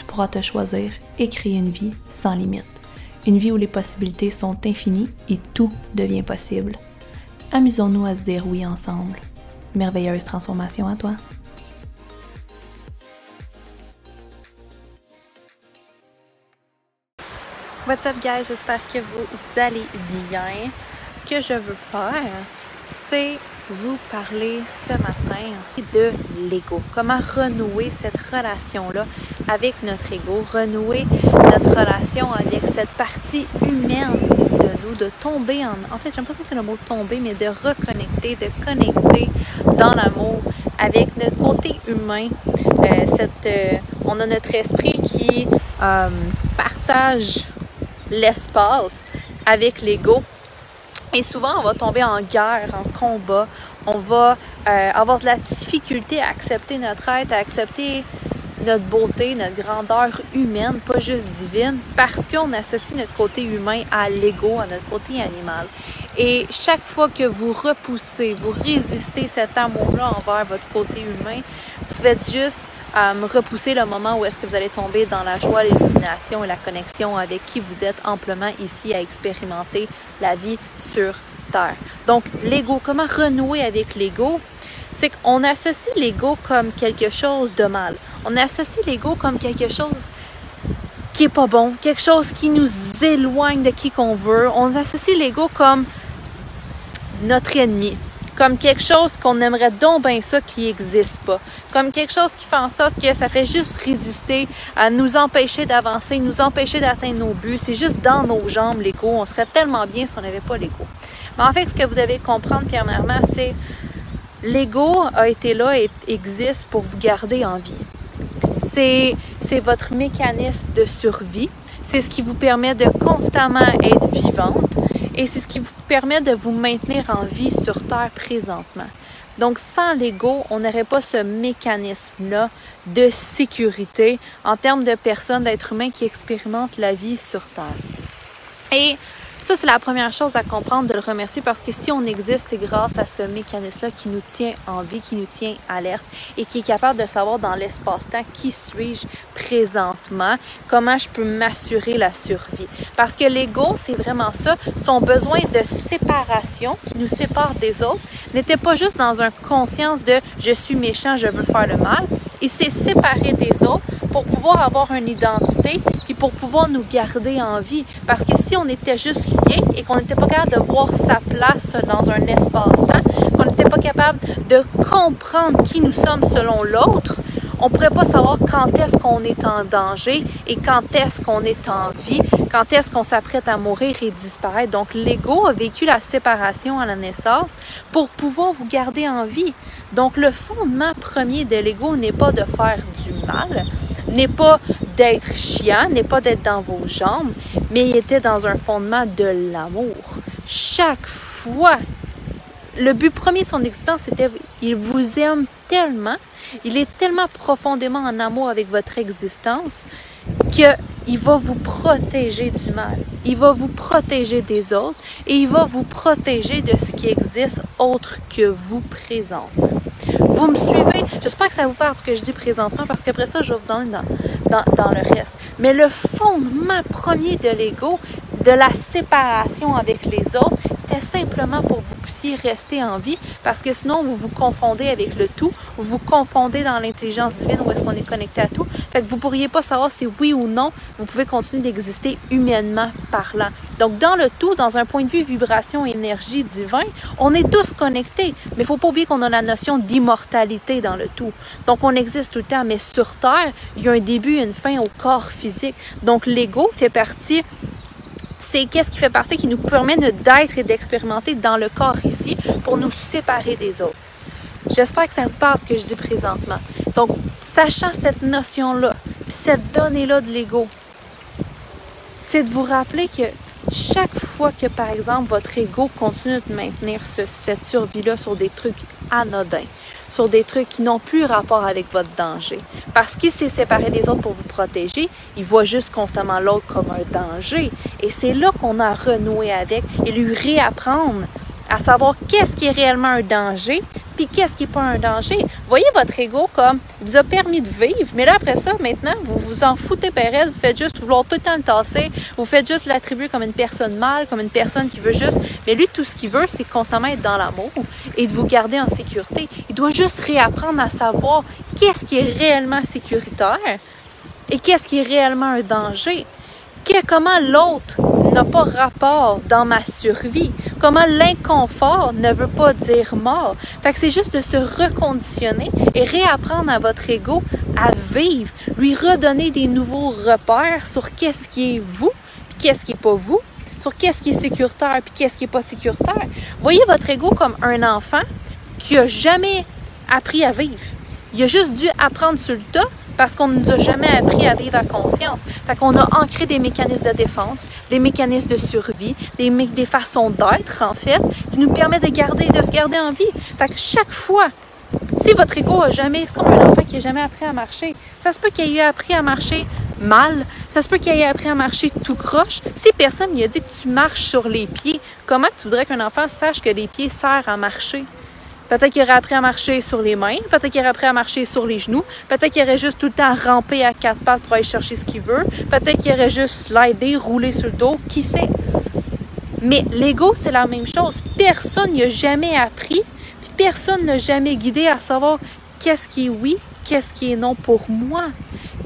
tu pourras te choisir et créer une vie sans limite. Une vie où les possibilités sont infinies et tout devient possible. Amusons-nous à se dire oui ensemble. Merveilleuse transformation à toi. What's up guys, j'espère que vous allez bien. Ce que je veux faire, c'est vous parler ce matin de l'ego. Comment renouer cette relation-là avec notre ego, renouer notre relation avec cette partie humaine de nous, de tomber en... En fait, j'aime pas si c'est le mot tomber, mais de reconnecter, de connecter dans l'amour avec notre côté humain. Euh, euh, on a notre esprit qui euh, partage l'espace avec l'ego. Et souvent, on va tomber en guerre, en combat. On va euh, avoir de la difficulté à accepter notre être, à accepter notre beauté, notre grandeur humaine, pas juste divine, parce qu'on associe notre côté humain à l'ego, à notre côté animal. Et chaque fois que vous repoussez, vous résistez cet amour-là envers votre côté humain, vous faites juste euh, repousser le moment où est-ce que vous allez tomber dans la joie, l'illumination et la connexion avec qui vous êtes amplement ici à expérimenter la vie sur Terre. Donc, l'ego, comment renouer avec l'ego? C'est qu'on associe l'ego comme quelque chose de mal. On associe l'ego comme quelque chose qui est pas bon, quelque chose qui nous éloigne de qui qu'on veut. On associe l'ego comme notre ennemi, comme quelque chose qu'on aimerait donc bien ça qui n'existe pas, comme quelque chose qui fait en sorte que ça fait juste résister à nous empêcher d'avancer, nous empêcher d'atteindre nos buts. C'est juste dans nos jambes l'ego. On serait tellement bien si on n'avait pas l'ego. Mais en fait, ce que vous devez comprendre premièrement, c'est l'ego a été là et existe pour vous garder en vie. C'est, votre mécanisme de survie. C'est ce qui vous permet de constamment être vivante et c'est ce qui vous permet de vous maintenir en vie sur Terre présentement. Donc, sans l'ego, on n'aurait pas ce mécanisme-là de sécurité en termes de personnes, d'êtres humains qui expérimentent la vie sur Terre. Et ça, c'est la première chose à comprendre, de le remercier parce que si on existe, c'est grâce à ce mécanisme-là qui nous tient en vie, qui nous tient alerte et qui est capable de savoir dans l'espace-temps qui suis-je présentement, comment je peux m'assurer la survie. Parce que l'ego, c'est vraiment ça, son besoin de séparation qui nous sépare des autres n'était pas juste dans un conscience de je suis méchant, je veux faire le mal. Il s'est séparé des autres pour pouvoir avoir une identité et pour pouvoir nous garder en vie. Parce que si on était juste liés et qu'on n'était pas capable de voir sa place dans un espace-temps, qu'on n'était pas capable de comprendre qui nous sommes selon l'autre, on pourrait pas savoir quand est-ce qu'on est en danger et quand est-ce qu'on est en vie, quand est-ce qu'on s'apprête à mourir et disparaître. Donc l'ego a vécu la séparation à la naissance pour pouvoir vous garder en vie. Donc le fondement premier de l'ego n'est pas de faire du mal, n'est pas d'être chiant, n'est pas d'être dans vos jambes, mais il était dans un fondement de l'amour. Chaque fois, le but premier de son existence, c'était il vous aime tellement, il est tellement profondément en amour avec votre existence qu'il va vous protéger du mal. Il va vous protéger des autres et il va vous protéger de ce qui existe autre que vous présent. Vous me suivez? J'espère que ça vous parle ce que je dis présentement parce qu'après ça, je vais vous emmener dans, dans, dans le reste. Mais le fondement premier de l'ego, de la séparation avec les autres, c'était simplement pour que vous puissiez rester en vie parce que sinon vous vous confondez avec le tout, vous vous confondez dans l'intelligence divine où est-ce qu'on est connecté à tout. Fait que vous pourriez pas savoir si oui ou non vous pouvez continuer d'exister humainement parlant. Donc dans le tout, dans un point de vue vibration, énergie divin, on est tous connectés, mais faut pas oublier qu'on a la notion d'immortalité dans le tout. Donc on existe tout le temps, mais sur Terre, il y a un début et une fin au corps physique. Donc l'ego fait partie c'est qu'est-ce qui fait partie qui nous permet d'être et d'expérimenter dans le corps ici pour nous séparer des autres. J'espère que ça vous parle ce que je dis présentement. Donc, sachant cette notion-là, cette donnée-là de l'ego, c'est de vous rappeler que chaque fois que, par exemple, votre ego continue de maintenir cette survie-là sur des trucs anodins, sur des trucs qui n'ont plus rapport avec votre danger. Parce qu'il s'est séparé des autres pour vous protéger, il voit juste constamment l'autre comme un danger. Et c'est là qu'on a renoué avec et lui réapprendre à savoir qu'est-ce qui est réellement un danger, qu'est-ce qui n'est pas un danger? Voyez votre ego comme il vous a permis de vivre, mais là après ça, maintenant, vous vous en foutez elle, vous faites juste vouloir tout le temps le tasser, vous faites juste l'attribuer comme une personne mal, comme une personne qui veut juste. Mais lui, tout ce qu'il veut, c'est constamment être dans l'amour et de vous garder en sécurité. Il doit juste réapprendre à savoir qu'est-ce qui est réellement sécuritaire et qu'est-ce qui est réellement un danger. Comment l'autre n'a pas rapport dans ma survie? Comment l'inconfort ne veut pas dire mort? Fait que c'est juste de se reconditionner et réapprendre à votre ego à vivre, lui redonner des nouveaux repères sur qu'est-ce qui est vous, qu'est-ce qui est pas vous, sur qu'est-ce qui est sécuritaire, puis qu'est-ce qui est pas sécuritaire. Voyez votre ego comme un enfant qui a jamais appris à vivre. Il a juste dû apprendre sur le tas parce qu'on ne nous a jamais appris à vivre à conscience. Fait qu'on a ancré des mécanismes de défense, des mécanismes de survie, des, façons d'être, en fait, qui nous permettent de garder, de se garder en vie. Fait que chaque fois, si votre ego a jamais, c'est comme un enfant qui n'a jamais appris à marcher, ça se peut qu'il ait appris à marcher mal, ça se peut qu'il ait appris à marcher tout croche. Si personne lui a dit que tu marches sur les pieds, comment tu voudrais qu'un enfant sache que les pieds servent à marcher? Peut-être qu'il aurait appris à marcher sur les mains, peut-être qu'il aurait appris à marcher sur les genoux, peut-être qu'il aurait juste tout le temps rampé à quatre pattes pour aller chercher ce qu'il veut, peut-être qu'il aurait juste slidé, roulé sur le dos, qui sait? Mais l'ego, c'est la même chose. Personne n'y a jamais appris, personne n'a jamais guidé à savoir qu'est-ce qui est oui, qu'est-ce qui est non pour moi?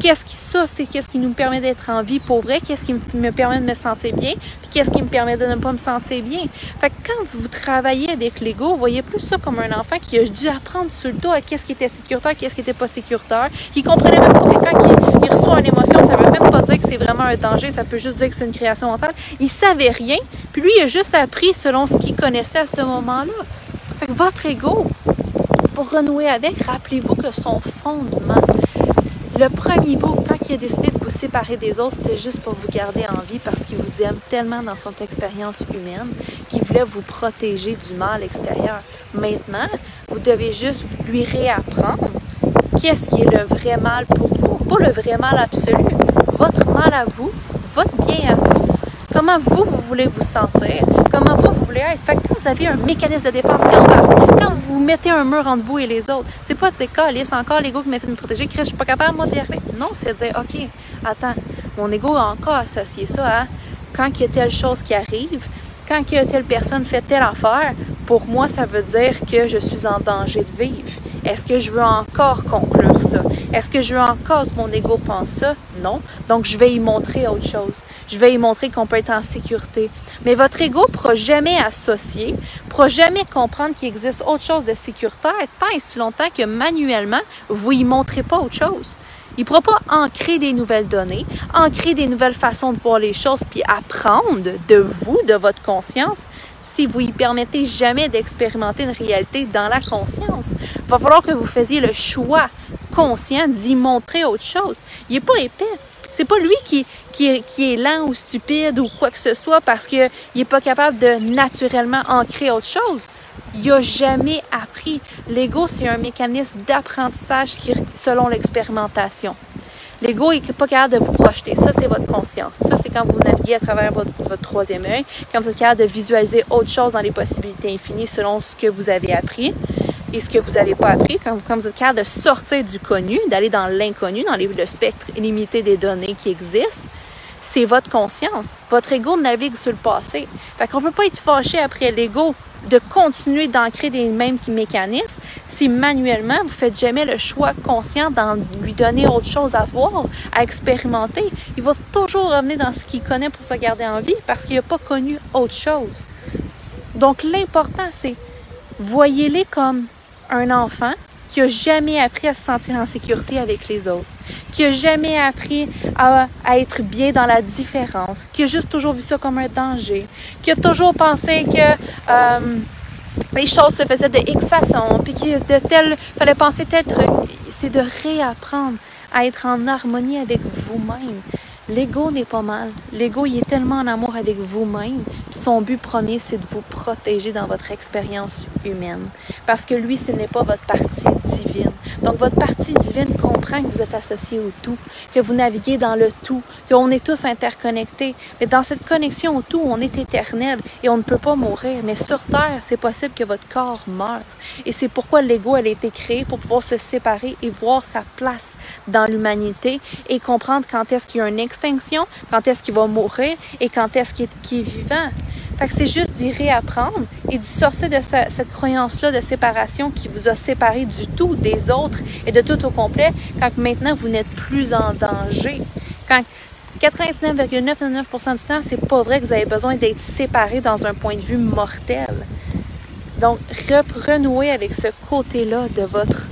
Qu'est-ce qui ça, c'est qu'est-ce qui nous permet d'être en vie pour vrai, qu'est-ce qui me permet de me sentir bien, puis qu'est-ce qui me permet de ne pas me sentir bien? Fait que quand vous travaillez avec l'ego, vous voyez plus ça comme un enfant qui a dû apprendre sur le dos à qu'est-ce qui était sécuritaire, qu'est-ce qui n'était pas sécuritaire, qui comprenait même pas quand il, reçoit une émotion, ça veut même pas dire que c'est vraiment un danger, ça peut juste dire que c'est une création mentale. Il savait rien, puis lui, il a juste appris selon ce qu'il connaissait à ce moment-là. Fait que votre ego, pour renouer avec, rappelez-vous que son fondement, le premier bout, quand il a décidé de vous séparer des autres, c'était juste pour vous garder en vie parce qu'il vous aime tellement dans son expérience humaine qu'il voulait vous protéger du mal extérieur. Maintenant, vous devez juste lui réapprendre qu'est-ce qui est le vrai mal pour vous. Pas le vrai mal absolu, votre mal à vous, votre bien à vous comment vous, vous voulez vous sentir, comment vous, vous voulez être? Fait que quand vous avez un mécanisme de défense qui embarque, quand vous mettez un mur entre vous et les autres, c'est pas de dire, c'est encore l'ego qui m'a fait me protéger, Chris, je suis pas capable, moi, d'y arriver. Non, c'est dire, OK, attends, mon ego a encore associé ça à quand il y a telle chose qui arrive, quand il y a telle personne fait telle affaire, pour moi, ça veut dire que je suis en danger de vivre. Est-ce que je veux encore conclure ça? Est-ce que je veux encore que mon ego pense ça? Non. Donc, je vais y montrer autre chose. Je vais y montrer qu'on peut être en sécurité. Mais votre ego ne pourra jamais associer, ne pourra jamais comprendre qu'il existe autre chose de sécuritaire tant et si longtemps que manuellement, vous y montrez pas autre chose. Il ne pourra pas ancrer des nouvelles données, ancrer des nouvelles façons de voir les choses, puis apprendre de vous, de votre conscience, si vous y permettez jamais d'expérimenter une réalité dans la conscience. Il va falloir que vous faisiez le choix conscient d'y montrer autre chose. Il n'est pas épais. C'est pas lui qui, est lent ou stupide ou quoi que ce soit parce qu'il n'est pas capable de naturellement ancrer autre chose. Il n'a jamais appris. L'ego, c'est un mécanisme d'apprentissage selon l'expérimentation. L'ego n'est pas capable de vous projeter. Ça, c'est votre conscience. Ça, c'est quand vous naviguez à travers votre, troisième œil, quand vous êtes capable de visualiser autre chose dans les possibilités infinies selon ce que vous avez appris et ce que vous n'avez pas appris. Quand, vous êtes capable de sortir du connu, d'aller dans l'inconnu, dans le spectre illimité des données qui existent, c'est votre conscience. Votre ego navigue sur le passé. Fait qu'on peut pas être fâché après l'ego de continuer d'ancrer des mêmes mécanismes si manuellement vous faites jamais le choix conscient d'en lui donner autre chose à voir, à expérimenter, il va toujours revenir dans ce qu'il connaît pour se garder en vie parce qu'il n'a pas connu autre chose. Donc l'important c'est voyez-les comme un enfant qui a jamais appris à se sentir en sécurité avec les autres, qui a jamais appris à, être bien dans la différence, qui a juste toujours vu ça comme un danger, qui a toujours pensé que euh, les choses se faisaient de X façon, puis qu'il de fallait penser tel. C'est de réapprendre à être en harmonie avec vous-même. L'ego n'est pas mal. L'ego, il est tellement en amour avec vous-même. Son but premier, c'est de vous protéger dans votre expérience humaine. Parce que lui, ce n'est pas votre partie divine. Donc, votre partie divine comprend que vous êtes associé au tout, que vous naviguez dans le tout, qu'on est tous interconnectés. Mais dans cette connexion au tout, on est éternel et on ne peut pas mourir. Mais sur Terre, c'est possible que votre corps meure. Et c'est pourquoi l'ego, elle a été créée pour pouvoir se séparer et voir sa place dans l'humanité et comprendre quand est-ce qu'il y a une quand est-ce qu'il va mourir et quand est-ce qu'il est, vivant. Fait que c'est juste d'y réapprendre et d'y sortir de cette croyance-là de séparation qui vous a séparé du tout, des autres et de tout au complet, quand maintenant vous n'êtes plus en danger. Quand 99,99% du temps, c'est pas vrai que vous avez besoin d'être séparé dans un point de vue mortel. Donc, renouer avec ce côté-là de votre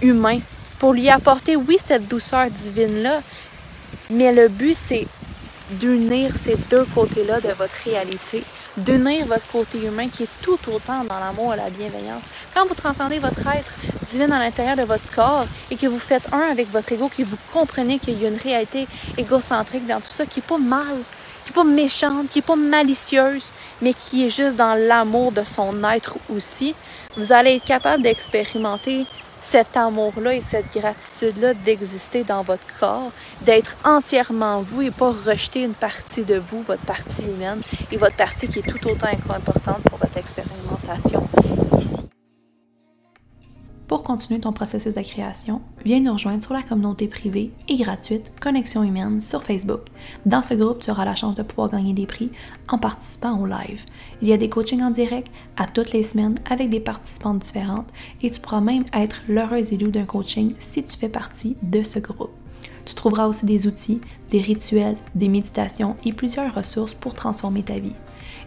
humain pour lui apporter, oui, cette douceur divine-là, mais le but, c'est d'unir ces deux côtés-là de votre réalité, d'unir votre côté humain qui est tout autant dans l'amour et la bienveillance. Quand vous transcendez votre être divin à l'intérieur de votre corps et que vous faites un avec votre ego, que vous comprenez qu'il y a une réalité égocentrique dans tout ça qui n'est pas mal, qui n'est pas méchante, qui n'est pas malicieuse, mais qui est juste dans l'amour de son être aussi, vous allez être capable d'expérimenter cet amour-là et cette gratitude-là d'exister dans votre corps, d'être entièrement vous et pas rejeter une partie de vous, votre partie humaine et votre partie qui est tout autant importante pour votre expérimentation ici. Pour continuer ton processus de création, viens nous rejoindre sur la communauté privée et gratuite Connexion Humaine sur Facebook. Dans ce groupe, tu auras la chance de pouvoir gagner des prix en participant au live. Il y a des coachings en direct à toutes les semaines avec des participantes différentes et tu pourras même être l'heureuse élu d'un coaching si tu fais partie de ce groupe. Tu trouveras aussi des outils, des rituels, des méditations et plusieurs ressources pour transformer ta vie.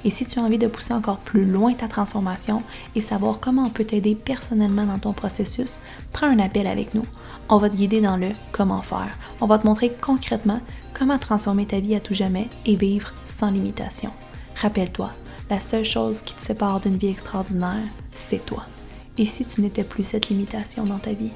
Et si tu as envie de pousser encore plus loin ta transformation et savoir comment on peut t'aider personnellement dans ton processus, prends un appel avec nous. On va te guider dans le comment faire. On va te montrer concrètement comment transformer ta vie à tout jamais et vivre sans limitation. Rappelle-toi, la seule chose qui te sépare d'une vie extraordinaire, c'est toi. Et si tu n'étais plus cette limitation dans ta vie?